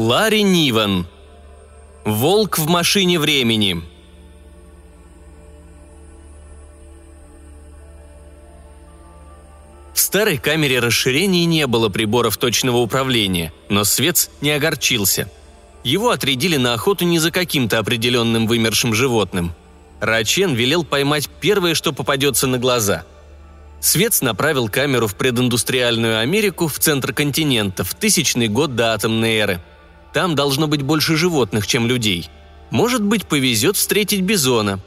Ларри Ниван. Волк в машине времени. В старой камере расширений не было приборов точного управления, но Свец не огорчился. Его отрядили на охоту не за каким-то определенным вымершим животным. Рачен велел поймать первое, что попадется на глаза. Свец направил камеру в прединдустриальную Америку в центр континента в тысячный год до атомной эры. Там должно быть больше животных, чем людей. Может быть, повезет встретить бизона.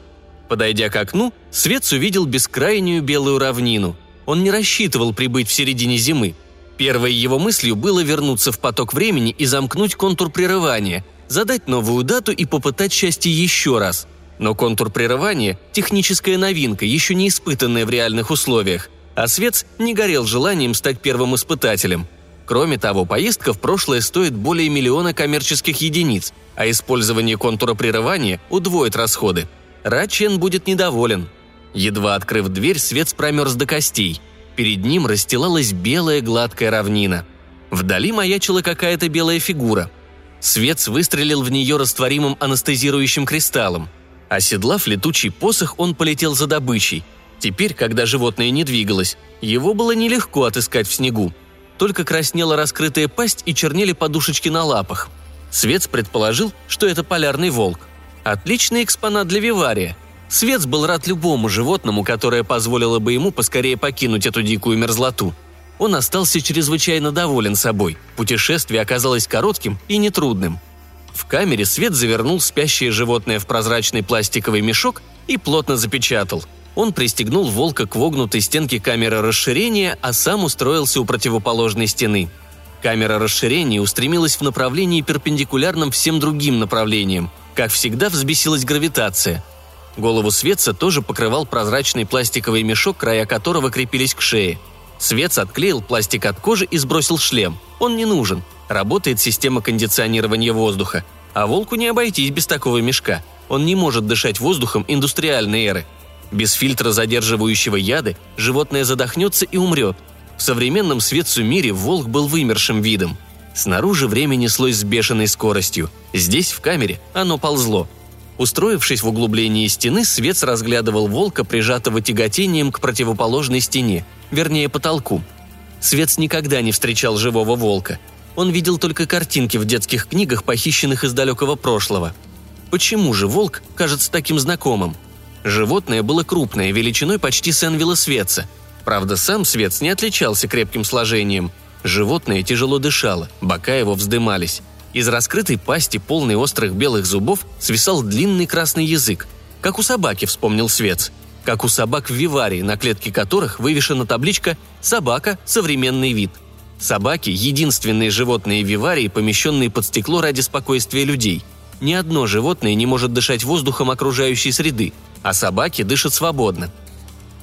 Подойдя к окну, Свец увидел бескрайнюю белую равнину. Он не рассчитывал прибыть в середине зимы. Первой его мыслью было вернуться в поток времени и замкнуть контур прерывания, задать новую дату и попытать счастье еще раз – но контур прерывания – техническая новинка, еще не испытанная в реальных условиях, а Свец не горел желанием стать первым испытателем. Кроме того, поездка в прошлое стоит более миллиона коммерческих единиц, а использование контура прерывания удвоит расходы. Рачен будет недоволен. Едва открыв дверь, Свец промерз до костей. Перед ним расстилалась белая гладкая равнина. Вдали маячила какая-то белая фигура. Свец выстрелил в нее растворимым анестезирующим кристаллом – Оседлав летучий посох, он полетел за добычей. Теперь, когда животное не двигалось, его было нелегко отыскать в снегу. Только краснела раскрытая пасть и чернели подушечки на лапах. Свец предположил, что это полярный волк. Отличный экспонат для вивария. Свец был рад любому животному, которое позволило бы ему поскорее покинуть эту дикую мерзлоту. Он остался чрезвычайно доволен собой. Путешествие оказалось коротким и нетрудным – в камере свет завернул спящее животное в прозрачный пластиковый мешок и плотно запечатал. Он пристегнул волка к вогнутой стенке камеры расширения, а сам устроился у противоположной стены. Камера расширения устремилась в направлении перпендикулярном всем другим направлениям. Как всегда, взбесилась гравитация. Голову Светца тоже покрывал прозрачный пластиковый мешок, края которого крепились к шее. Свец отклеил пластик от кожи и сбросил шлем. Он не нужен. Работает система кондиционирования воздуха. А волку не обойтись без такого мешка. Он не может дышать воздухом индустриальной эры. Без фильтра, задерживающего яды, животное задохнется и умрет. В современном светцу мире волк был вымершим видом. Снаружи время неслось с бешеной скоростью. Здесь, в камере, оно ползло. Устроившись в углублении стены, Свец разглядывал волка, прижатого тяготением к противоположной стене, вернее потолку. Свец никогда не встречал живого волка – он видел только картинки в детских книгах, похищенных из далекого прошлого. Почему же волк кажется таким знакомым? Животное было крупное, величиной почти с Энвилла Светца. Правда, сам Свец не отличался крепким сложением. Животное тяжело дышало, бока его вздымались. Из раскрытой пасти, полной острых белых зубов, свисал длинный красный язык. Как у собаки, вспомнил Свец. Как у собак в виварии, на клетке которых вывешена табличка «Собака. Современный вид». Собаки – единственные животные виварии, помещенные под стекло ради спокойствия людей. Ни одно животное не может дышать воздухом окружающей среды, а собаки дышат свободно.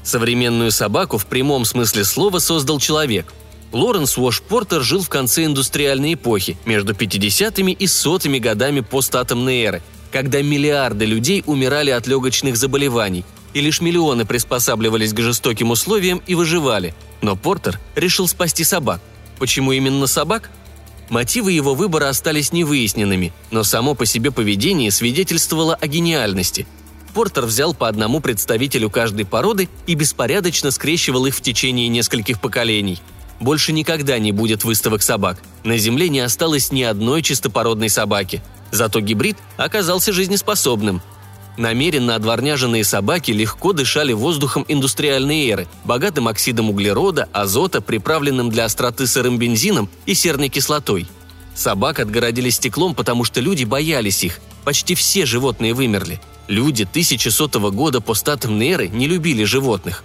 Современную собаку в прямом смысле слова создал человек. Лоренс Уош Портер жил в конце индустриальной эпохи, между 50-ми и 100-ми годами постатомной эры, когда миллиарды людей умирали от легочных заболеваний, и лишь миллионы приспосабливались к жестоким условиям и выживали. Но Портер решил спасти собак. Почему именно собак? Мотивы его выбора остались невыясненными, но само по себе поведение свидетельствовало о гениальности. Портер взял по одному представителю каждой породы и беспорядочно скрещивал их в течение нескольких поколений. Больше никогда не будет выставок собак. На Земле не осталось ни одной чистопородной собаки. Зато гибрид оказался жизнеспособным. Намеренно отворняженные собаки легко дышали воздухом индустриальной эры, богатым оксидом углерода, азота, приправленным для остроты сырым бензином и серной кислотой. Собак отгородили стеклом, потому что люди боялись их. Почти все животные вымерли. Люди 1100 года постатомной эры не любили животных.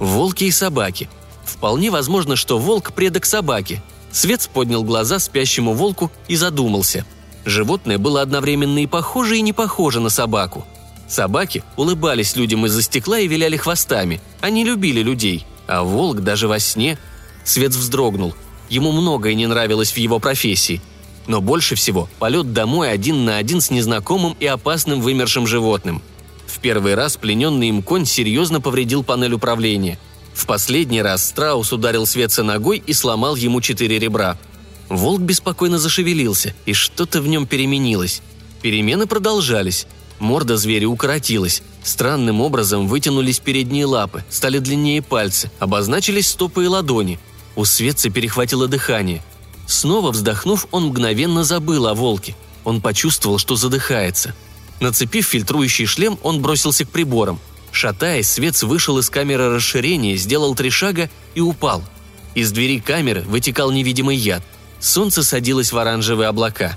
Волки и собаки. Вполне возможно, что волк – предок собаки. Свет поднял глаза спящему волку и задумался – Животное было одновременно и похоже, и не похоже на собаку. Собаки улыбались людям из-за стекла и виляли хвостами. Они любили людей. А волк даже во сне... Свет вздрогнул. Ему многое не нравилось в его профессии. Но больше всего полет домой один на один с незнакомым и опасным вымершим животным. В первый раз плененный им конь серьезно повредил панель управления. В последний раз Страус ударил Светца ногой и сломал ему четыре ребра – Волк беспокойно зашевелился, и что-то в нем переменилось. Перемены продолжались. Морда зверя укоротилась. Странным образом вытянулись передние лапы, стали длиннее пальцы, обозначились стопы и ладони. У Светца перехватило дыхание. Снова вздохнув, он мгновенно забыл о волке. Он почувствовал, что задыхается. Нацепив фильтрующий шлем, он бросился к приборам. Шатаясь, Свец вышел из камеры расширения, сделал три шага и упал. Из двери камеры вытекал невидимый яд. Солнце садилось в оранжевые облака.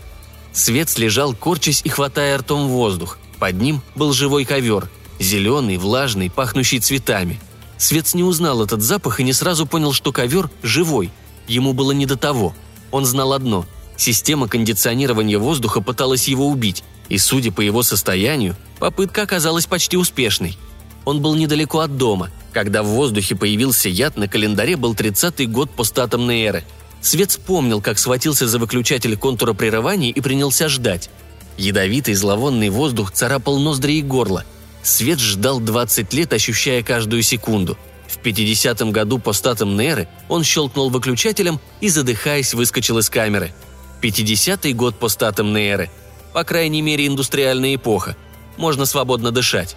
Свец лежал, корчась и хватая ртом воздух. Под ним был живой ковер, зеленый, влажный, пахнущий цветами. Свец не узнал этот запах и не сразу понял, что ковер живой. Ему было не до того. Он знал одно – Система кондиционирования воздуха пыталась его убить, и, судя по его состоянию, попытка оказалась почти успешной. Он был недалеко от дома. Когда в воздухе появился яд, на календаре был 30-й год постатомной эры. Свет вспомнил, как схватился за выключатель контура прерываний и принялся ждать. Ядовитый зловонный воздух царапал ноздри и горло. Свет ждал 20 лет, ощущая каждую секунду. В 50-м году постатомной эры он щелкнул выключателем и, задыхаясь, выскочил из камеры. 50-й год постатомной эры. По крайней мере, индустриальная эпоха. Можно свободно дышать.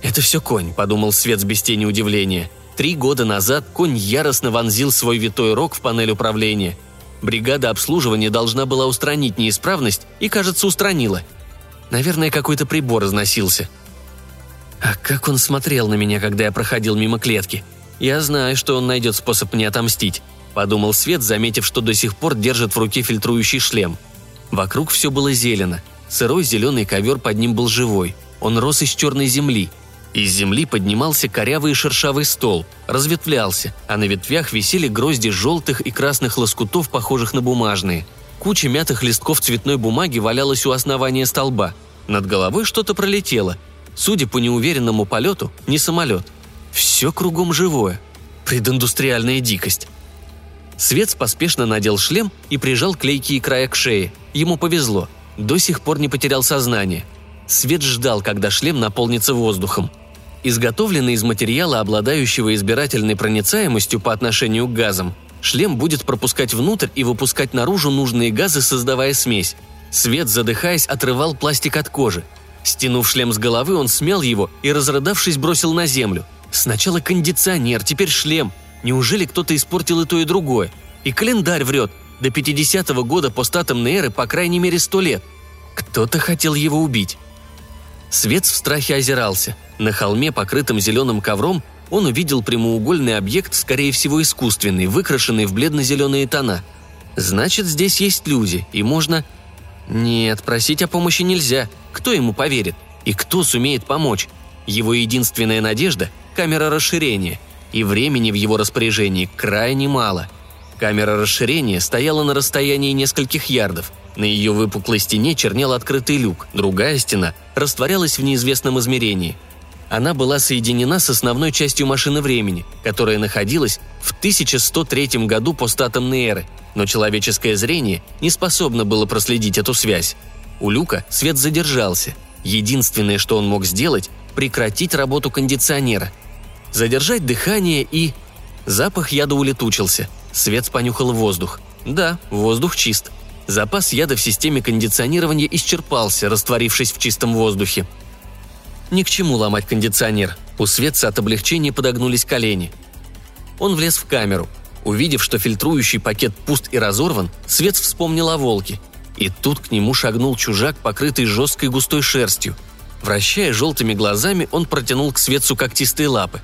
«Это все конь», — подумал Свет без тени удивления. Три года назад конь яростно вонзил свой витой рог в панель управления – Бригада обслуживания должна была устранить неисправность и, кажется, устранила. Наверное, какой-то прибор износился. А как он смотрел на меня, когда я проходил мимо клетки. Я знаю, что он найдет способ мне отомстить. Подумал Свет, заметив, что до сих пор держит в руке фильтрующий шлем. Вокруг все было зелено. Сырой зеленый ковер под ним был живой. Он рос из черной земли – из земли поднимался корявый шершавый стол, разветвлялся, а на ветвях висели грозди желтых и красных лоскутов, похожих на бумажные. Куча мятых листков цветной бумаги валялась у основания столба. Над головой что-то пролетело. Судя по неуверенному полету, не самолет. Все кругом живое. Прединдустриальная дикость. Свет поспешно надел шлем и прижал клейкие края к шее. Ему повезло. До сих пор не потерял сознание. Свет ждал, когда шлем наполнится воздухом – Изготовленный из материала, обладающего избирательной проницаемостью по отношению к газам, шлем будет пропускать внутрь и выпускать наружу нужные газы, создавая смесь. Свет, задыхаясь, отрывал пластик от кожи. Стянув шлем с головы, он смял его и, разрыдавшись, бросил на землю. Сначала кондиционер, теперь шлем. Неужели кто-то испортил и то, и другое? И календарь врет. До 50-го года постатомной эры по крайней мере сто лет. Кто-то хотел его убить. Свет в страхе озирался. На холме, покрытом зеленым ковром, он увидел прямоугольный объект, скорее всего искусственный, выкрашенный в бледно-зеленые тона. Значит, здесь есть люди, и можно... Нет, просить о помощи нельзя. Кто ему поверит? И кто сумеет помочь? Его единственная надежда – камера расширения. И времени в его распоряжении крайне мало. Камера расширения стояла на расстоянии нескольких ярдов – на ее выпуклой стене чернел открытый люк, другая стена растворялась в неизвестном измерении. Она была соединена с основной частью машины времени, которая находилась в 1103 году постатомной эры, но человеческое зрение не способно было проследить эту связь. У люка свет задержался. Единственное, что он мог сделать – прекратить работу кондиционера. Задержать дыхание и... Запах яда улетучился. Свет понюхал воздух. Да, воздух чист – Запас яда в системе кондиционирования исчерпался, растворившись в чистом воздухе. Ни к чему ломать кондиционер. У Светца от облегчения подогнулись колени. Он влез в камеру. Увидев, что фильтрующий пакет пуст и разорван, Свет вспомнил о волке. И тут к нему шагнул чужак, покрытый жесткой густой шерстью. Вращая желтыми глазами, он протянул к Светцу когтистые лапы.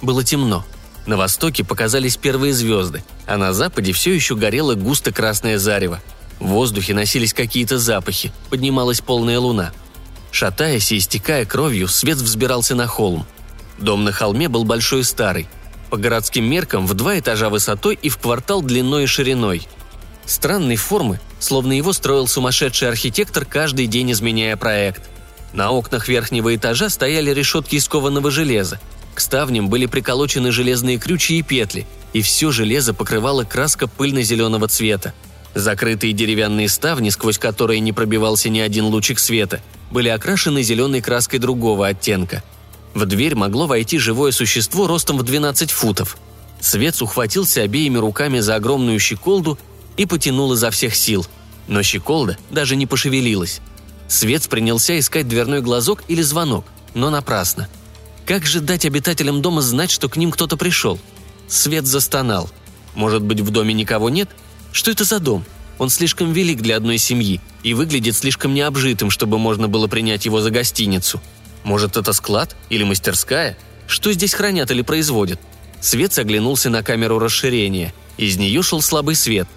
Было темно. На востоке показались первые звезды, а на западе все еще горело густо красное зарево. В воздухе носились какие-то запахи, поднималась полная луна. Шатаясь и истекая кровью, свет взбирался на холм. Дом на холме был большой и старый. По городским меркам в два этажа высотой и в квартал длиной и шириной. Странной формы, словно его строил сумасшедший архитектор, каждый день изменяя проект. На окнах верхнего этажа стояли решетки из кованого железа, к ставням были приколочены железные крючья и петли, и все железо покрывало краска пыльно-зеленого цвета. Закрытые деревянные ставни, сквозь которые не пробивался ни один лучик света, были окрашены зеленой краской другого оттенка. В дверь могло войти живое существо ростом в 12 футов. Свец ухватился обеими руками за огромную щеколду и потянул изо всех сил. Но щеколда даже не пошевелилась. Свец принялся искать дверной глазок или звонок, но напрасно. Как же дать обитателям дома знать, что к ним кто-то пришел? Свет застонал. Может быть, в доме никого нет? Что это за дом? Он слишком велик для одной семьи и выглядит слишком необжитым, чтобы можно было принять его за гостиницу. Может, это склад или мастерская? Что здесь хранят или производят? Свет оглянулся на камеру расширения. Из нее шел слабый свет.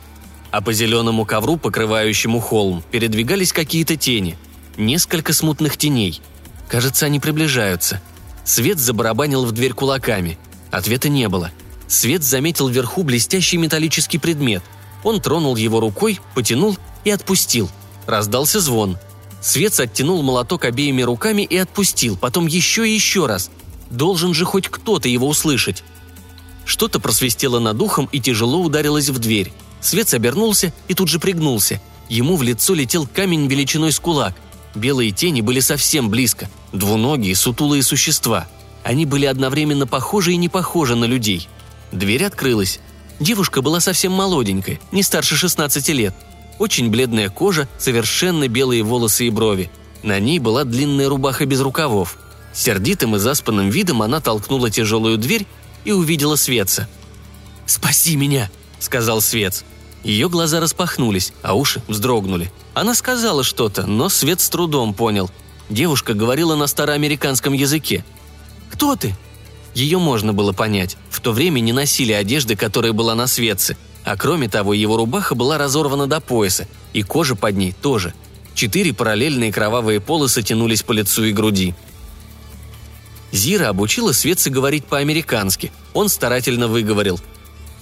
А по зеленому ковру, покрывающему холм, передвигались какие-то тени. Несколько смутных теней. Кажется, они приближаются. Свет забарабанил в дверь кулаками. Ответа не было. Свет заметил вверху блестящий металлический предмет. Он тронул его рукой, потянул и отпустил. Раздался звон. Свет оттянул молоток обеими руками и отпустил, потом еще и еще раз. Должен же хоть кто-то его услышать. Что-то просвистело над ухом и тяжело ударилось в дверь. Свет обернулся и тут же пригнулся. Ему в лицо летел камень величиной с кулак. Белые тени были совсем близко. Двуногие, сутулые существа. Они были одновременно похожи и не похожи на людей. Дверь открылась. Девушка была совсем молоденькая, не старше 16 лет. Очень бледная кожа, совершенно белые волосы и брови. На ней была длинная рубаха без рукавов. Сердитым и заспанным видом она толкнула тяжелую дверь и увидела Светца. «Спаси меня!» – сказал Свец. Ее глаза распахнулись, а уши вздрогнули. Она сказала что-то, но Свет с трудом понял. Девушка говорила на староамериканском языке. «Кто ты?» Ее можно было понять. В то время не носили одежды, которая была на Светце. А кроме того, его рубаха была разорвана до пояса, и кожа под ней тоже. Четыре параллельные кровавые полосы тянулись по лицу и груди. Зира обучила Светца говорить по-американски. Он старательно выговорил.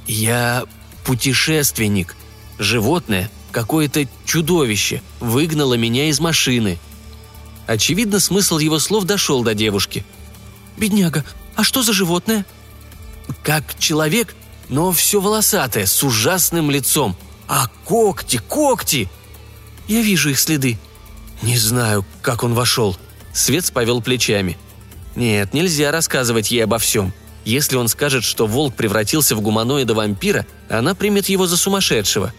«Я путешественник. Животное, какое-то чудовище, выгнало меня из машины». Очевидно, смысл его слов дошел до девушки. «Бедняга, а что за животное?» «Как человек, но все волосатое, с ужасным лицом. А когти, когти!» «Я вижу их следы». «Не знаю, как он вошел». Свет повел плечами – нет, нельзя рассказывать ей обо всем. Если он скажет, что волк превратился в гуманоида-вампира, она примет его за сумасшедшего.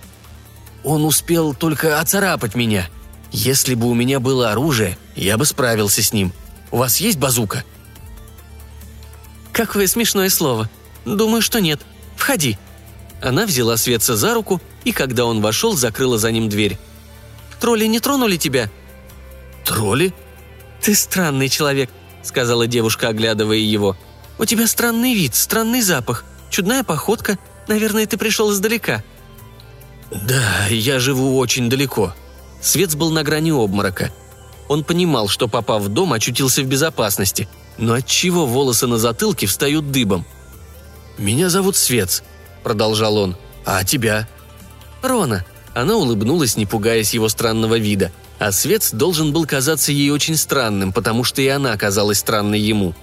Он успел только оцарапать меня. Если бы у меня было оружие, я бы справился с ним. У вас есть базука?» «Какое смешное слово. Думаю, что нет. Входи». Она взяла Светца за руку, и когда он вошел, закрыла за ним дверь. «Тролли не тронули тебя?» «Тролли?» «Ты странный человек сказала девушка, оглядывая его. «У тебя странный вид, странный запах, чудная походка. Наверное, ты пришел издалека». «Да, я живу очень далеко». Свец был на грани обморока. Он понимал, что, попав в дом, очутился в безопасности. Но отчего волосы на затылке встают дыбом? «Меня зовут Свец», — продолжал он. «А тебя?» «Рона». Она улыбнулась, не пугаясь его странного вида — а Свец должен был казаться ей очень странным, потому что и она казалась странной ему.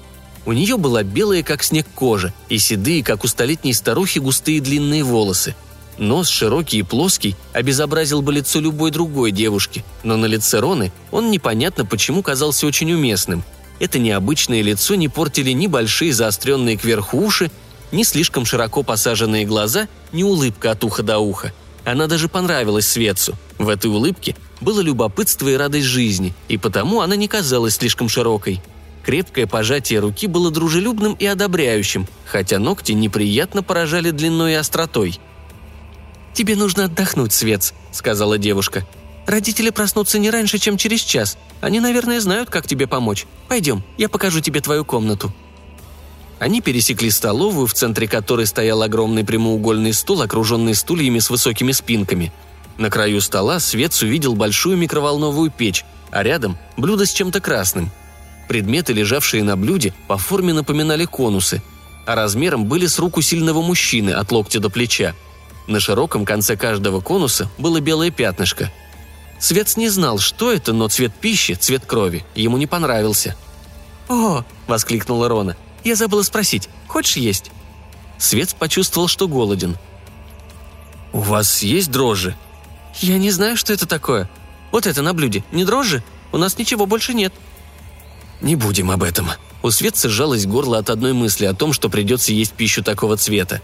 У нее была белая, как снег, кожа, и седые, как у столетней старухи, густые длинные волосы. Нос, широкий и плоский, обезобразил бы лицо любой другой девушки, но на лице Роны он непонятно почему казался очень уместным. Это необычное лицо не портили ни большие заостренные кверху уши, ни слишком широко посаженные глаза, ни улыбка от уха до уха. Она даже понравилась Светцу. В этой улыбке было любопытство и радость жизни, и потому она не казалась слишком широкой. Крепкое пожатие руки было дружелюбным и одобряющим, хотя ногти неприятно поражали длиной и остротой. «Тебе нужно отдохнуть, Свец», — сказала девушка. «Родители проснутся не раньше, чем через час. Они, наверное, знают, как тебе помочь. Пойдем, я покажу тебе твою комнату». Они пересекли столовую, в центре которой стоял огромный прямоугольный стул, окруженный стульями с высокими спинками — на краю стола Свет увидел большую микроволновую печь, а рядом – блюдо с чем-то красным. Предметы, лежавшие на блюде, по форме напоминали конусы, а размером были с руку сильного мужчины от локтя до плеча. На широком конце каждого конуса было белое пятнышко. Свет не знал, что это, но цвет пищи, цвет крови, ему не понравился. «О!» – воскликнула Рона. «Я забыла спросить, хочешь есть?» Свет почувствовал, что голоден. «У вас есть дрожжи?» «Я не знаю, что это такое. Вот это на блюде. Не дрожжи? У нас ничего больше нет». «Не будем об этом. У Светца сжалось горло от одной мысли о том, что придется есть пищу такого цвета.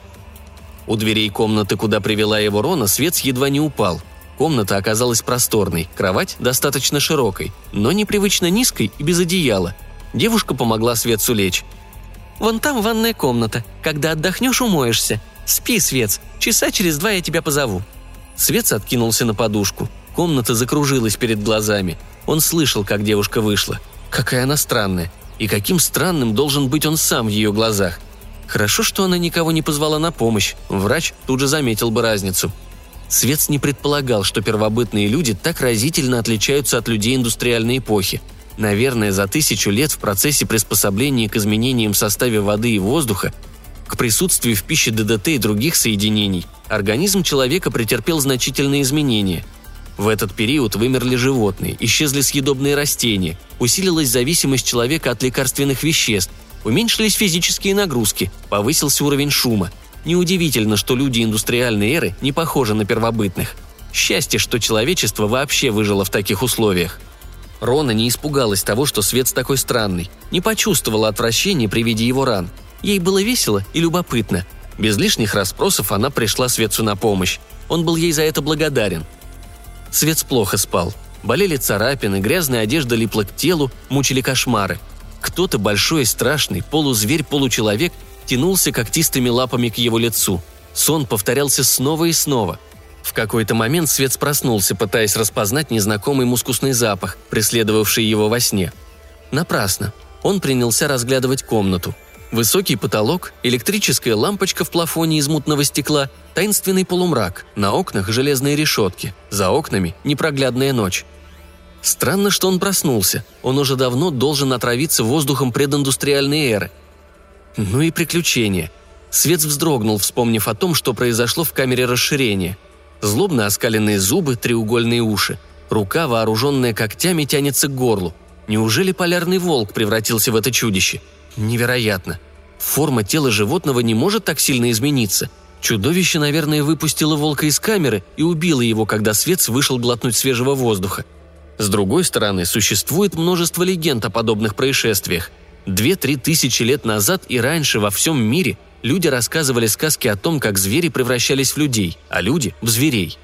У дверей комнаты, куда привела его Рона, Свец едва не упал. Комната оказалась просторной, кровать достаточно широкой, но непривычно низкой и без одеяла. Девушка помогла Светцу лечь. «Вон там ванная комната. Когда отдохнешь, умоешься. Спи, Свец. Часа через два я тебя позову». Свец откинулся на подушку. Комната закружилась перед глазами. Он слышал, как девушка вышла. Какая она странная. И каким странным должен быть он сам в ее глазах. Хорошо, что она никого не позвала на помощь. Врач тут же заметил бы разницу. Свец не предполагал, что первобытные люди так разительно отличаются от людей индустриальной эпохи. Наверное, за тысячу лет в процессе приспособления к изменениям в составе воды и воздуха, к присутствию в пище ДДТ и других соединений, организм человека претерпел значительные изменения – в этот период вымерли животные, исчезли съедобные растения, усилилась зависимость человека от лекарственных веществ, уменьшились физические нагрузки, повысился уровень шума. Неудивительно, что люди индустриальной эры не похожи на первобытных. Счастье, что человечество вообще выжило в таких условиях. Рона не испугалась того, что свет такой странный, не почувствовала отвращения при виде его ран. Ей было весело и любопытно. Без лишних расспросов она пришла Светцу на помощь. Он был ей за это благодарен – Свет плохо спал. Болели царапины, грязная одежда липла к телу, мучили кошмары. Кто-то большой и страшный, полузверь-получеловек, тянулся когтистыми лапами к его лицу. Сон повторялся снова и снова. В какой-то момент Свет проснулся, пытаясь распознать незнакомый мускусный запах, преследовавший его во сне. Напрасно. Он принялся разглядывать комнату. Высокий потолок, электрическая лампочка в плафоне из мутного стекла, таинственный полумрак, на окнах железные решетки, за окнами непроглядная ночь. Странно, что он проснулся. Он уже давно должен отравиться воздухом прединдустриальной эры. Ну и приключения. Свет вздрогнул, вспомнив о том, что произошло в камере расширения. Злобно оскаленные зубы, треугольные уши. Рука, вооруженная когтями, тянется к горлу. Неужели полярный волк превратился в это чудище? Невероятно. Форма тела животного не может так сильно измениться. Чудовище, наверное, выпустило волка из камеры и убило его, когда свет вышел глотнуть свежего воздуха. С другой стороны, существует множество легенд о подобных происшествиях. Две-три тысячи лет назад и раньше во всем мире люди рассказывали сказки о том, как звери превращались в людей, а люди – в зверей.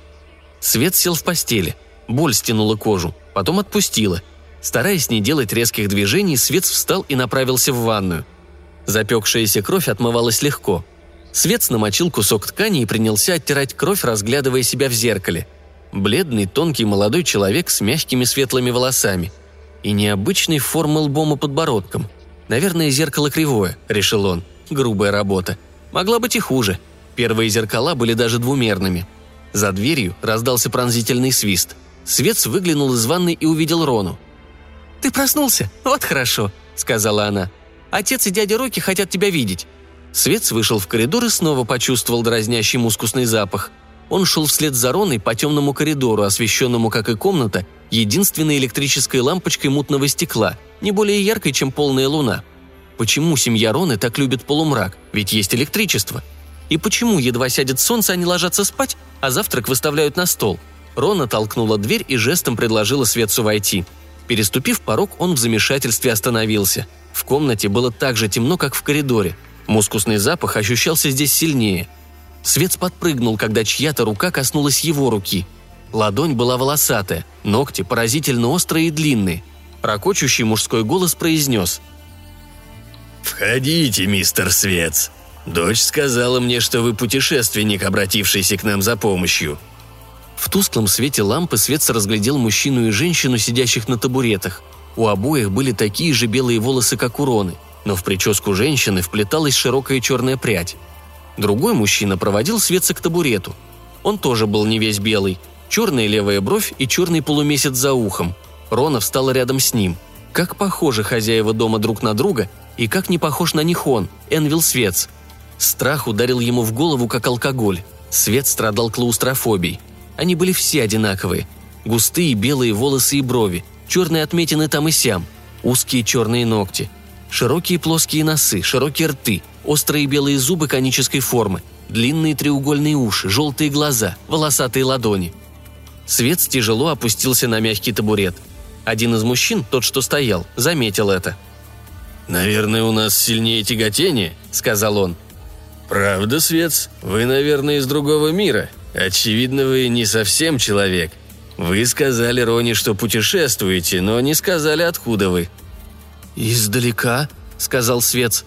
Свет сел в постели. Боль стянула кожу, потом отпустила – Стараясь не делать резких движений, Свет встал и направился в ванную. Запекшаяся кровь отмывалась легко. Свет намочил кусок ткани и принялся оттирать кровь, разглядывая себя в зеркале. Бледный, тонкий молодой человек с мягкими светлыми волосами. И необычной формы лбом и подбородком. Наверное, зеркало кривое, решил он. Грубая работа. Могла быть и хуже. Первые зеркала были даже двумерными. За дверью раздался пронзительный свист. Свет выглянул из ванной и увидел Рону. «Ты проснулся? Вот хорошо», — сказала она. «Отец и дядя Рокки хотят тебя видеть». Свец вышел в коридор и снова почувствовал дразнящий мускусный запах. Он шел вслед за Роной по темному коридору, освещенному, как и комната, единственной электрической лампочкой мутного стекла, не более яркой, чем полная луна. Почему семья Роны так любит полумрак? Ведь есть электричество. И почему едва сядет солнце, они ложатся спать, а завтрак выставляют на стол? Рона толкнула дверь и жестом предложила Светцу войти – Переступив порог, он в замешательстве остановился. В комнате было так же темно, как в коридоре. Мускусный запах ощущался здесь сильнее. Свет подпрыгнул, когда чья-то рука коснулась его руки. Ладонь была волосатая, ногти поразительно острые и длинные. Рокочущий мужской голос произнес. «Входите, мистер Свец. Дочь сказала мне, что вы путешественник, обратившийся к нам за помощью. В тусклом свете лампы Светс разглядел мужчину и женщину, сидящих на табуретах. У обоих были такие же белые волосы, как у Роны, но в прическу женщины вплеталась широкая черная прядь. Другой мужчина проводил Светца к табурету. Он тоже был не весь белый. Черная левая бровь и черный полумесяц за ухом. Рона встала рядом с ним. Как похожи хозяева дома друг на друга, и как не похож на них он, Энвил Светц. Страх ударил ему в голову, как алкоголь. Свет страдал клаустрофобией. Они были все одинаковые. Густые белые волосы и брови, черные отметины там и сям, узкие черные ногти, широкие плоские носы, широкие рты, острые белые зубы конической формы, длинные треугольные уши, желтые глаза, волосатые ладони. Свет тяжело опустился на мягкий табурет. Один из мужчин, тот, что стоял, заметил это. «Наверное, у нас сильнее тяготение», — сказал он. «Правда, Свец, вы, наверное, из другого мира. Очевидно, вы не совсем человек. Вы сказали Рони, что путешествуете, но не сказали, откуда вы». «Издалека», — сказал Свец.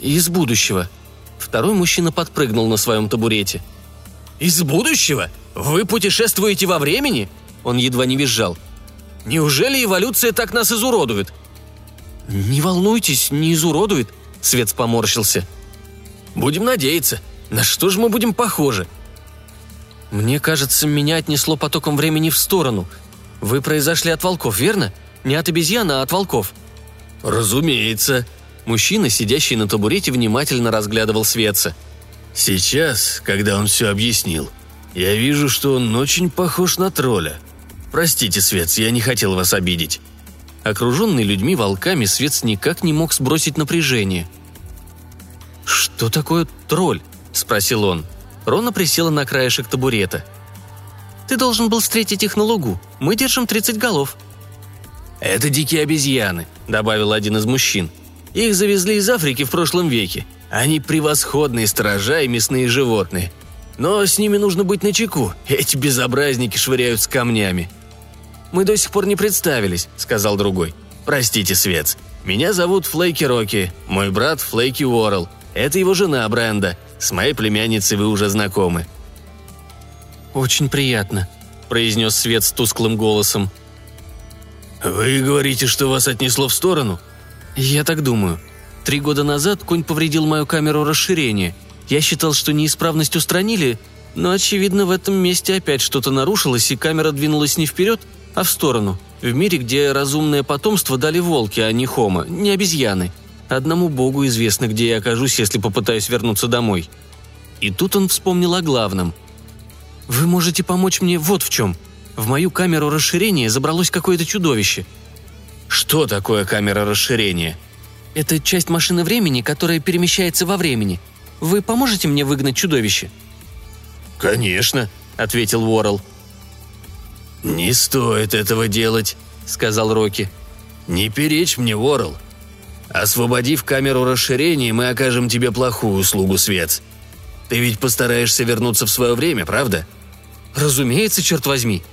«Из будущего». Второй мужчина подпрыгнул на своем табурете. «Из будущего? Вы путешествуете во времени?» Он едва не визжал. «Неужели эволюция так нас изуродует?» «Не волнуйтесь, не изуродует», — Свец поморщился. «Будем надеяться. На что же мы будем похожи?» «Мне кажется, меня отнесло потоком времени в сторону. Вы произошли от волков, верно? Не от обезьян, а от волков». «Разумеется». Мужчина, сидящий на табурете, внимательно разглядывал Светца. «Сейчас, когда он все объяснил, я вижу, что он очень похож на тролля. Простите, Свец, я не хотел вас обидеть». Окруженный людьми волками, Свец никак не мог сбросить напряжение. «Что такое тролль?» – спросил он. Рона присела на краешек табурета. «Ты должен был встретить их на лугу. Мы держим 30 голов». «Это дикие обезьяны», – добавил один из мужчин. «Их завезли из Африки в прошлом веке. Они превосходные сторожа и мясные животные. Но с ними нужно быть начеку. Эти безобразники швыряют с камнями». «Мы до сих пор не представились», – сказал другой. «Простите, Свец. Меня зовут Флейки Рокки, мой брат Флейки Уоррел. Это его жена Бренда. С моей племянницей вы уже знакомы». «Очень приятно», – произнес Свет с тусклым голосом. «Вы говорите, что вас отнесло в сторону?» «Я так думаю. Три года назад конь повредил мою камеру расширения. Я считал, что неисправность устранили, но, очевидно, в этом месте опять что-то нарушилось, и камера двинулась не вперед, а в сторону. В мире, где разумное потомство дали волки, а не хома, не обезьяны. Одному богу известно, где я окажусь, если попытаюсь вернуться домой. И тут он вспомнил о главном. «Вы можете помочь мне вот в чем. В мою камеру расширения забралось какое-то чудовище». «Что такое камера расширения?» «Это часть машины времени, которая перемещается во времени. Вы поможете мне выгнать чудовище?» «Конечно», — ответил Уоррел. «Не стоит этого делать», — сказал Рокки. «Не перечь мне, Уоррел. Освободив камеру расширения, мы окажем тебе плохую услугу, Свец. Ты ведь постараешься вернуться в свое время, правда?» «Разумеется, черт возьми»,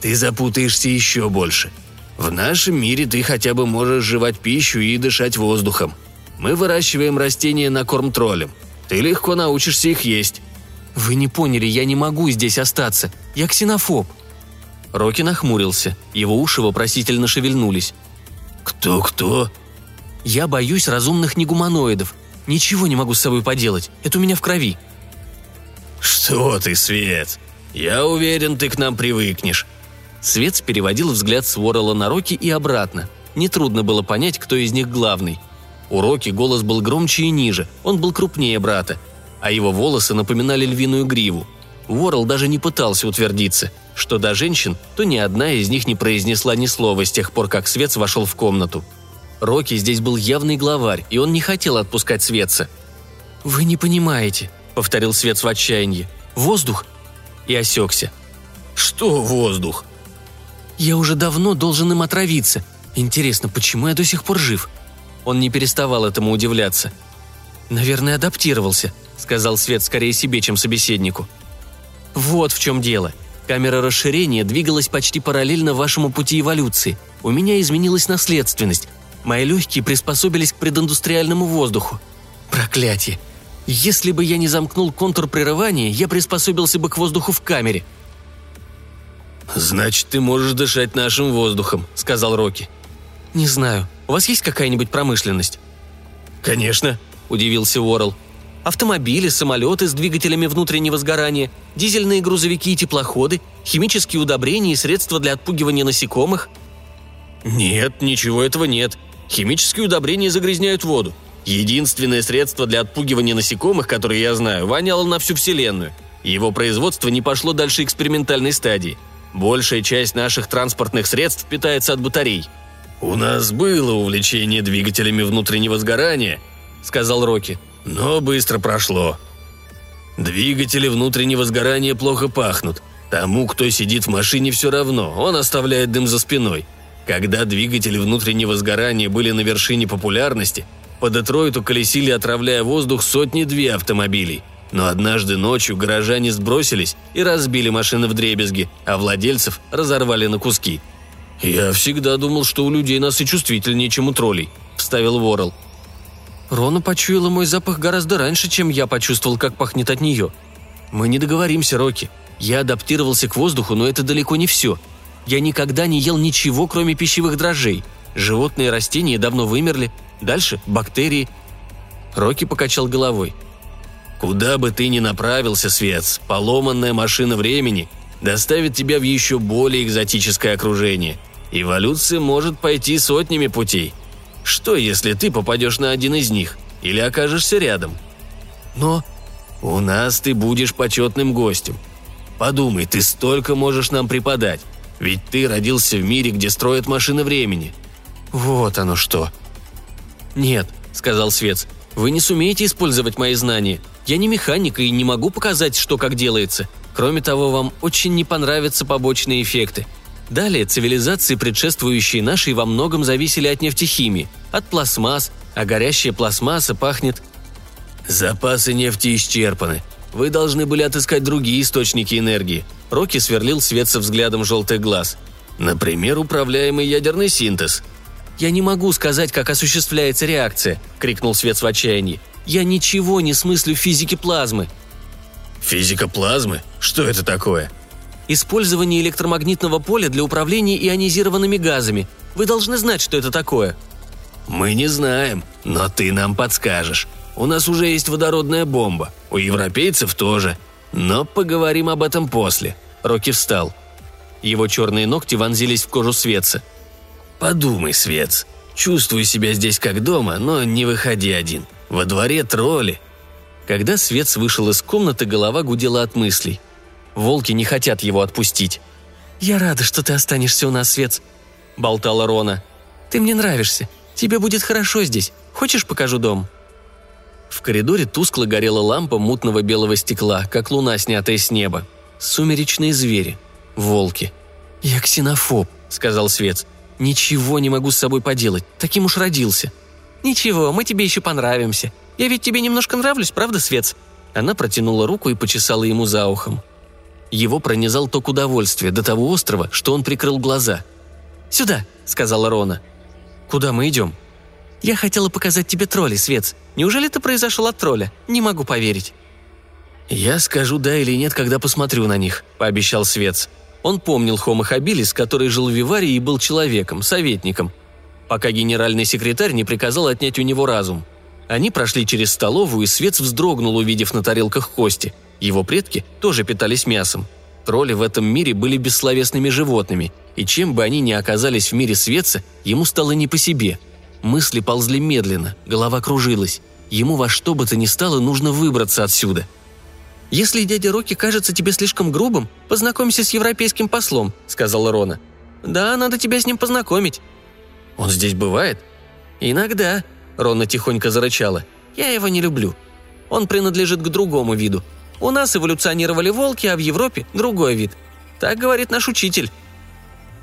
ты запутаешься еще больше. В нашем мире ты хотя бы можешь жевать пищу и дышать воздухом. Мы выращиваем растения на корм троллям. Ты легко научишься их есть». «Вы не поняли, я не могу здесь остаться. Я ксенофоб». Рокки нахмурился. Его уши вопросительно шевельнулись. «Кто-кто?» «Я боюсь разумных негуманоидов. Ничего не могу с собой поделать. Это у меня в крови». «Что ты, Свет? Я уверен, ты к нам привыкнешь. Свец переводил взгляд с Уоррелла на Рокки и обратно. Нетрудно было понять, кто из них главный. У Рокки голос был громче и ниже, он был крупнее брата, а его волосы напоминали львиную гриву. Уоррелл даже не пытался утвердиться. Что до женщин, то ни одна из них не произнесла ни слова с тех пор, как Свец вошел в комнату. Рокки здесь был явный главарь, и он не хотел отпускать Светца. «Вы не понимаете», — повторил Свец в отчаянии. «Воздух?» И осекся. «Что воздух?» Я уже давно должен им отравиться. Интересно, почему я до сих пор жив?» Он не переставал этому удивляться. «Наверное, адаптировался», — сказал Свет скорее себе, чем собеседнику. «Вот в чем дело. Камера расширения двигалась почти параллельно вашему пути эволюции. У меня изменилась наследственность. Мои легкие приспособились к прединдустриальному воздуху. Проклятие. Если бы я не замкнул контур прерывания, я приспособился бы к воздуху в камере — «Значит, ты можешь дышать нашим воздухом», — сказал Рокки. «Не знаю. У вас есть какая-нибудь промышленность?» «Конечно», — удивился Уоррел. «Автомобили, самолеты с двигателями внутреннего сгорания, дизельные грузовики и теплоходы, химические удобрения и средства для отпугивания насекомых?» «Нет, ничего этого нет. Химические удобрения загрязняют воду. Единственное средство для отпугивания насекомых, которое я знаю, воняло на всю Вселенную. Его производство не пошло дальше экспериментальной стадии. Большая часть наших транспортных средств питается от батарей. «У нас было увлечение двигателями внутреннего сгорания», — сказал Рокки, — «но быстро прошло. Двигатели внутреннего сгорания плохо пахнут. Тому, кто сидит в машине, все равно, он оставляет дым за спиной. Когда двигатели внутреннего сгорания были на вершине популярности, по Детройту колесили, отравляя воздух, сотни-две автомобилей. Но однажды ночью горожане сбросились и разбили машины в дребезги, а владельцев разорвали на куски. «Я всегда думал, что у людей нас и чувствительнее, чем у троллей», – вставил Ворл. Рона почуяла мой запах гораздо раньше, чем я почувствовал, как пахнет от нее. Мы не договоримся, Рокки. Я адаптировался к воздуху, но это далеко не все. Я никогда не ел ничего, кроме пищевых дрожжей. Животные и растения давно вымерли. Дальше – бактерии. Рокки покачал головой. «Куда бы ты ни направился, Свец, поломанная машина времени доставит тебя в еще более экзотическое окружение. Эволюция может пойти сотнями путей. Что, если ты попадешь на один из них или окажешься рядом? Но у нас ты будешь почетным гостем. Подумай, ты столько можешь нам преподать. Ведь ты родился в мире, где строят машины времени». «Вот оно что». «Нет», — сказал Свец, — «вы не сумеете использовать мои знания. Я не механик и не могу показать, что как делается. Кроме того, вам очень не понравятся побочные эффекты. Далее цивилизации, предшествующие нашей, во многом зависели от нефтехимии, от пластмасс, а горящая пластмасса пахнет... «Запасы нефти исчерпаны. Вы должны были отыскать другие источники энергии», Рокки сверлил свет со взглядом желтых глаз. «Например, управляемый ядерный синтез». «Я не могу сказать, как осуществляется реакция», — крикнул Свет в отчаянии. «Я ничего не смыслю в физике плазмы». «Физика плазмы? Что это такое?» «Использование электромагнитного поля для управления ионизированными газами. Вы должны знать, что это такое». «Мы не знаем, но ты нам подскажешь. У нас уже есть водородная бомба, у европейцев тоже. Но поговорим об этом после. Рокки встал. Его черные ногти вонзились в кожу Светца. «Подумай, Свец. Чувствую себя здесь как дома, но не выходи один. Во дворе тролли». Когда Свец вышел из комнаты, голова гудела от мыслей. Волки не хотят его отпустить. «Я рада, что ты останешься у нас, Свец», — болтала Рона. «Ты мне нравишься. Тебе будет хорошо здесь. Хочешь, покажу дом?» В коридоре тускло горела лампа мутного белого стекла, как луна, снятая с неба. Сумеречные звери. Волки. «Я ксенофоб», — сказал Свец. «Ничего не могу с собой поделать. Таким уж родился». «Ничего, мы тебе еще понравимся. Я ведь тебе немножко нравлюсь, правда, Свец?» Она протянула руку и почесала ему за ухом. Его пронизал ток удовольствия до того острова, что он прикрыл глаза. «Сюда», — сказала Рона. «Куда мы идем?» «Я хотела показать тебе тролли, Свец. Неужели ты произошел от тролля? Не могу поверить». «Я скажу да или нет, когда посмотрю на них», — пообещал Свец. Он помнил Хома Хабилис, который жил в Виварии и был человеком, советником, пока генеральный секретарь не приказал отнять у него разум. Они прошли через столовую, и Свец вздрогнул, увидев на тарелках кости. Его предки тоже питались мясом. Тролли в этом мире были бессловесными животными, и чем бы они ни оказались в мире Светца, ему стало не по себе. Мысли ползли медленно, голова кружилась. Ему во что бы то ни стало нужно выбраться отсюда. «Если дядя Рокки кажется тебе слишком грубым, познакомься с европейским послом», — сказала Рона. «Да, надо тебя с ним познакомить». «Он здесь бывает?» «Иногда», — Рона тихонько зарычала. «Я его не люблю. Он принадлежит к другому виду. У нас эволюционировали волки, а в Европе – другой вид. Так говорит наш учитель».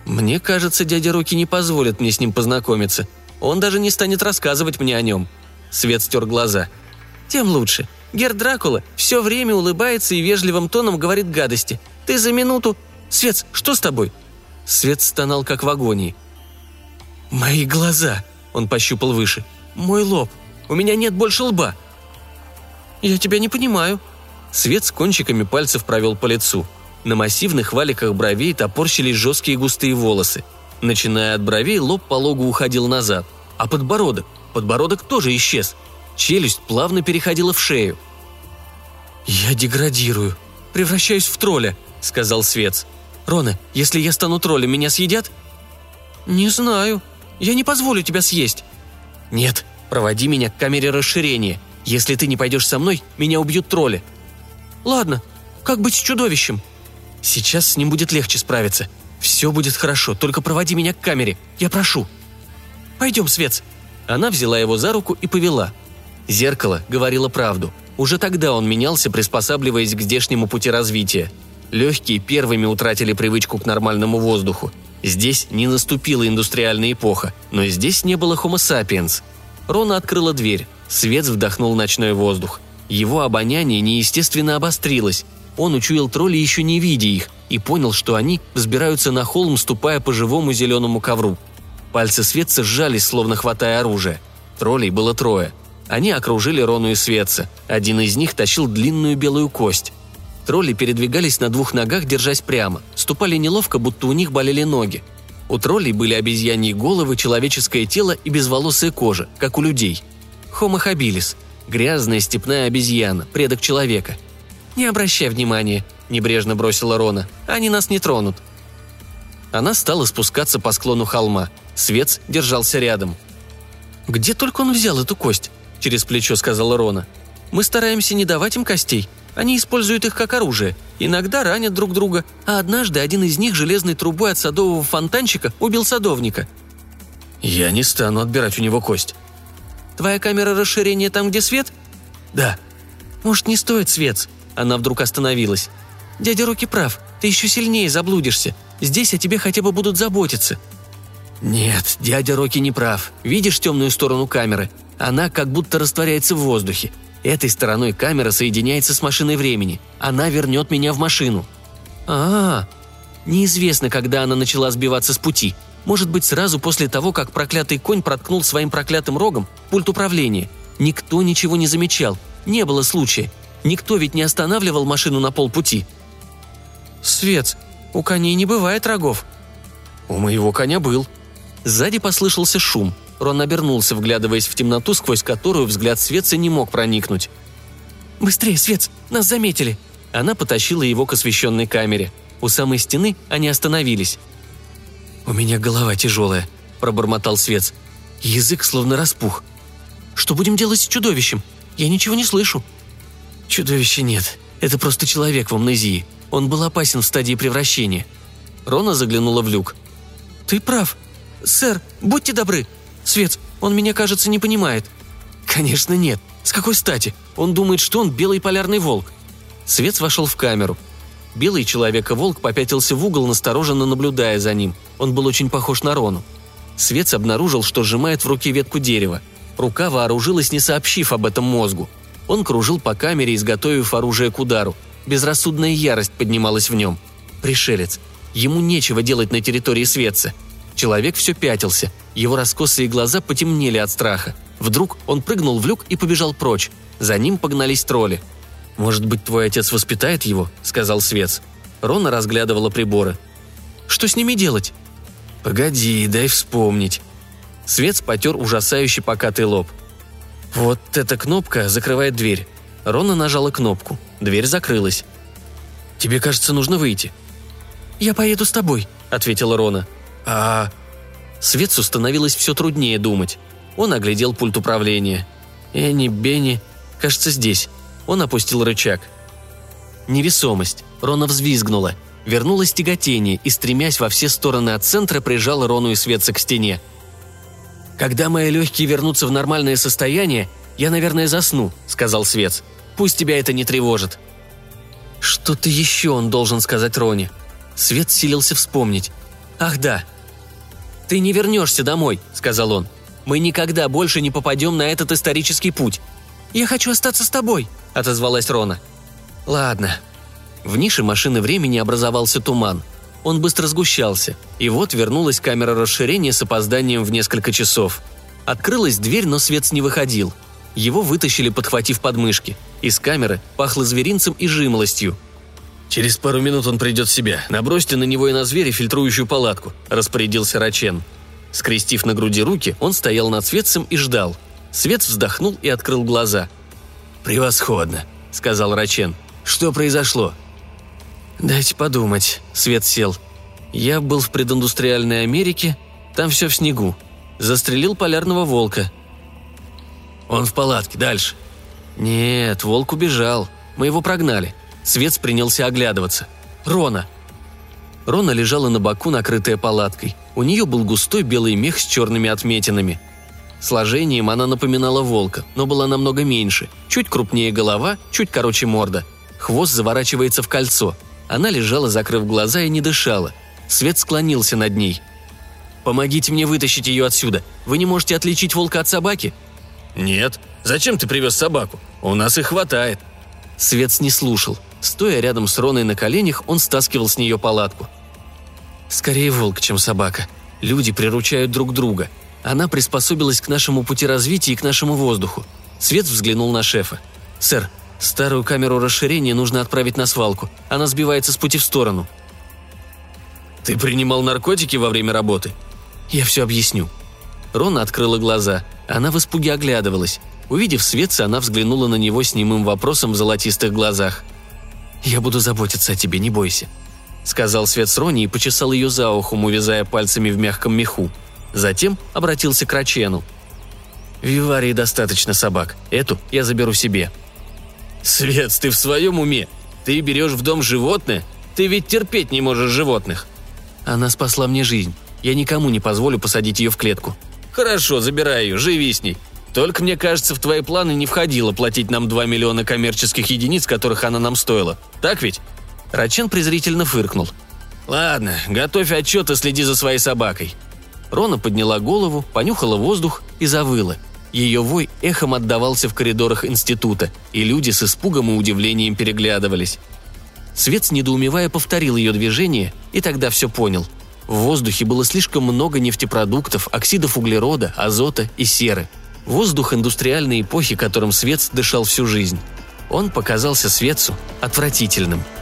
«Мне кажется, дядя Рокки не позволит мне с ним познакомиться. Он даже не станет рассказывать мне о нем». Свет стер глаза. «Тем лучше. Гер Дракула все время улыбается и вежливым тоном говорит гадости. Ты за минуту... Свет, что с тобой?» Свет стонал, как в агонии. «Мои глаза!» – он пощупал выше. «Мой лоб! У меня нет больше лба!» «Я тебя не понимаю». Свет с кончиками пальцев провел по лицу. На массивных валиках бровей топорщились жесткие густые волосы. Начиная от бровей, лоб пологу уходил назад. А подбородок? Подбородок тоже исчез. Челюсть плавно переходила в шею. «Я деградирую. Превращаюсь в тролля», — сказал Свец. «Рона, если я стану троллем, меня съедят?» «Не знаю. Я не позволю тебя съесть». «Нет, проводи меня к камере расширения. Если ты не пойдешь со мной, меня убьют тролли». «Ладно. Как быть с чудовищем?» «Сейчас с ним будет легче справиться. Все будет хорошо, только проводи меня к камере. Я прошу». «Пойдем, Свец». Она взяла его за руку и повела. Зеркало говорило правду. Уже тогда он менялся, приспосабливаясь к здешнему пути развития. Легкие первыми утратили привычку к нормальному воздуху. Здесь не наступила индустриальная эпоха, но здесь не было Homo sapiens. Рона открыла дверь. Свет вдохнул ночной воздух. Его обоняние неестественно обострилось. Он учуял тролли, еще не видя их, и понял, что они взбираются на холм, ступая по живому зеленому ковру. Пальцы Светца сжались, словно хватая оружие. Троллей было трое. Они окружили Рону и Светца. Один из них тащил длинную белую кость. Тролли передвигались на двух ногах, держась прямо. Ступали неловко, будто у них болели ноги. У троллей были обезьяньи головы, человеческое тело и безволосая кожа, как у людей. Homo habilis – грязная степная обезьяна, предок человека. «Не обращай внимания», – небрежно бросила Рона. «Они нас не тронут». Она стала спускаться по склону холма. Свец держался рядом. «Где только он взял эту кость?» – через плечо сказала Рона. «Мы стараемся не давать им костей. Они используют их как оружие. Иногда ранят друг друга, а однажды один из них железной трубой от садового фонтанчика убил садовника. Я не стану отбирать у него кость. Твоя камера расширения там, где свет? Да. Может, не стоит свет? Она вдруг остановилась. Дядя Руки прав, ты еще сильнее заблудишься. Здесь о тебе хотя бы будут заботиться. Нет, дядя Рокки не прав. Видишь темную сторону камеры? Она как будто растворяется в воздухе. Этой стороной камера соединяется с машиной времени. Она вернет меня в машину. А, -а, -а. неизвестно, когда она начала сбиваться с пути. Может быть, сразу после того, как проклятый конь проткнул своим проклятым рогом пульт управления. Никто ничего не замечал. Не было случая. Никто ведь не останавливал машину на полпути. Свет, у коней не бывает рогов. У моего коня был. Сзади послышался шум – Рон обернулся, вглядываясь в темноту, сквозь которую взгляд Светца не мог проникнуть. «Быстрее, Свец! Нас заметили!» Она потащила его к освещенной камере. У самой стены они остановились. «У меня голова тяжелая», – пробормотал Свец. «Язык словно распух. Что будем делать с чудовищем? Я ничего не слышу». «Чудовища нет. Это просто человек в амнезии. Он был опасен в стадии превращения». Рона заглянула в люк. «Ты прав. Сэр, будьте добры, Свет, он меня, кажется, не понимает». «Конечно нет. С какой стати? Он думает, что он белый полярный волк». Свет вошел в камеру. Белый человек-волк попятился в угол, настороженно наблюдая за ним. Он был очень похож на Рону. Свец обнаружил, что сжимает в руке ветку дерева. Рука вооружилась, не сообщив об этом мозгу. Он кружил по камере, изготовив оружие к удару. Безрассудная ярость поднималась в нем. Пришелец. Ему нечего делать на территории Светца. Человек все пятился. Его раскосые глаза потемнели от страха. Вдруг он прыгнул в люк и побежал прочь. За ним погнались тролли. «Может быть, твой отец воспитает его?» – сказал Свец. Рона разглядывала приборы. «Что с ними делать?» «Погоди, дай вспомнить». Свец потер ужасающий покатый лоб. «Вот эта кнопка закрывает дверь». Рона нажала кнопку. Дверь закрылась. «Тебе, кажется, нужно выйти». «Я поеду с тобой», — ответила Рона. «А...» Светцу становилось все труднее думать. Он оглядел пульт управления. «Энни, Бенни, кажется, здесь». Он опустил рычаг. Невесомость. Рона взвизгнула. Вернулось тяготение и, стремясь во все стороны от центра, прижала Рону и Светца к стене. «Когда мои легкие вернутся в нормальное состояние, я, наверное, засну», — сказал Свец. «Пусть тебя это не тревожит». Что-то еще он должен сказать Роне. Свет силился вспомнить. «Ах да, «Ты не вернешься домой», — сказал он. «Мы никогда больше не попадем на этот исторический путь». «Я хочу остаться с тобой», — отозвалась Рона. «Ладно». В нише машины времени образовался туман. Он быстро сгущался, и вот вернулась камера расширения с опозданием в несколько часов. Открылась дверь, но свет не выходил. Его вытащили, подхватив подмышки. Из камеры пахло зверинцем и жимолостью. «Через пару минут он придет в себя. Набросьте на него и на зверя фильтрующую палатку», – распорядился Рачен. Скрестив на груди руки, он стоял над Светцем и ждал. Свет вздохнул и открыл глаза. «Превосходно», – сказал Рачен. «Что произошло?» «Дайте подумать», – Свет сел. «Я был в прединдустриальной Америке, там все в снегу. Застрелил полярного волка». «Он в палатке, дальше». «Нет, волк убежал. Мы его прогнали. Свец принялся оглядываться. «Рона!» Рона лежала на боку, накрытая палаткой. У нее был густой белый мех с черными отметинами. Сложением она напоминала волка, но была намного меньше. Чуть крупнее голова, чуть короче морда. Хвост заворачивается в кольцо. Она лежала, закрыв глаза и не дышала. Свет склонился над ней. «Помогите мне вытащить ее отсюда. Вы не можете отличить волка от собаки?» «Нет. Зачем ты привез собаку? У нас их хватает». Свет не слушал. Стоя рядом с Роной на коленях, он стаскивал с нее палатку. «Скорее волк, чем собака. Люди приручают друг друга. Она приспособилась к нашему пути развития и к нашему воздуху. Свет взглянул на шефа. «Сэр, старую камеру расширения нужно отправить на свалку. Она сбивается с пути в сторону». «Ты принимал наркотики во время работы?» «Я все объясню». Рона открыла глаза. Она в испуге оглядывалась. Увидев Светца, она взглянула на него с немым вопросом в золотистых глазах. «Я буду заботиться о тебе, не бойся», — сказал Свет Рони и почесал ее за ухом, увязая пальцами в мягком меху. Затем обратился к Рачену. «В Виварии достаточно собак. Эту я заберу себе». «Свет, ты в своем уме? Ты берешь в дом животное? Ты ведь терпеть не можешь животных». «Она спасла мне жизнь. Я никому не позволю посадить ее в клетку». «Хорошо, забирай ее, живи с ней. Только, мне кажется, в твои планы не входило платить нам 2 миллиона коммерческих единиц, которых она нам стоила. Так ведь?» Рачен презрительно фыркнул. «Ладно, готовь отчет и следи за своей собакой. Рона подняла голову, понюхала воздух и завыла. Ее вой эхом отдавался в коридорах института, и люди с испугом и удивлением переглядывались. Свет, недоумевая, повторил ее движение, и тогда все понял. В воздухе было слишком много нефтепродуктов, оксидов углерода, азота и серы. Воздух индустриальной эпохи, которым Свет дышал всю жизнь. Он показался Светцу отвратительным –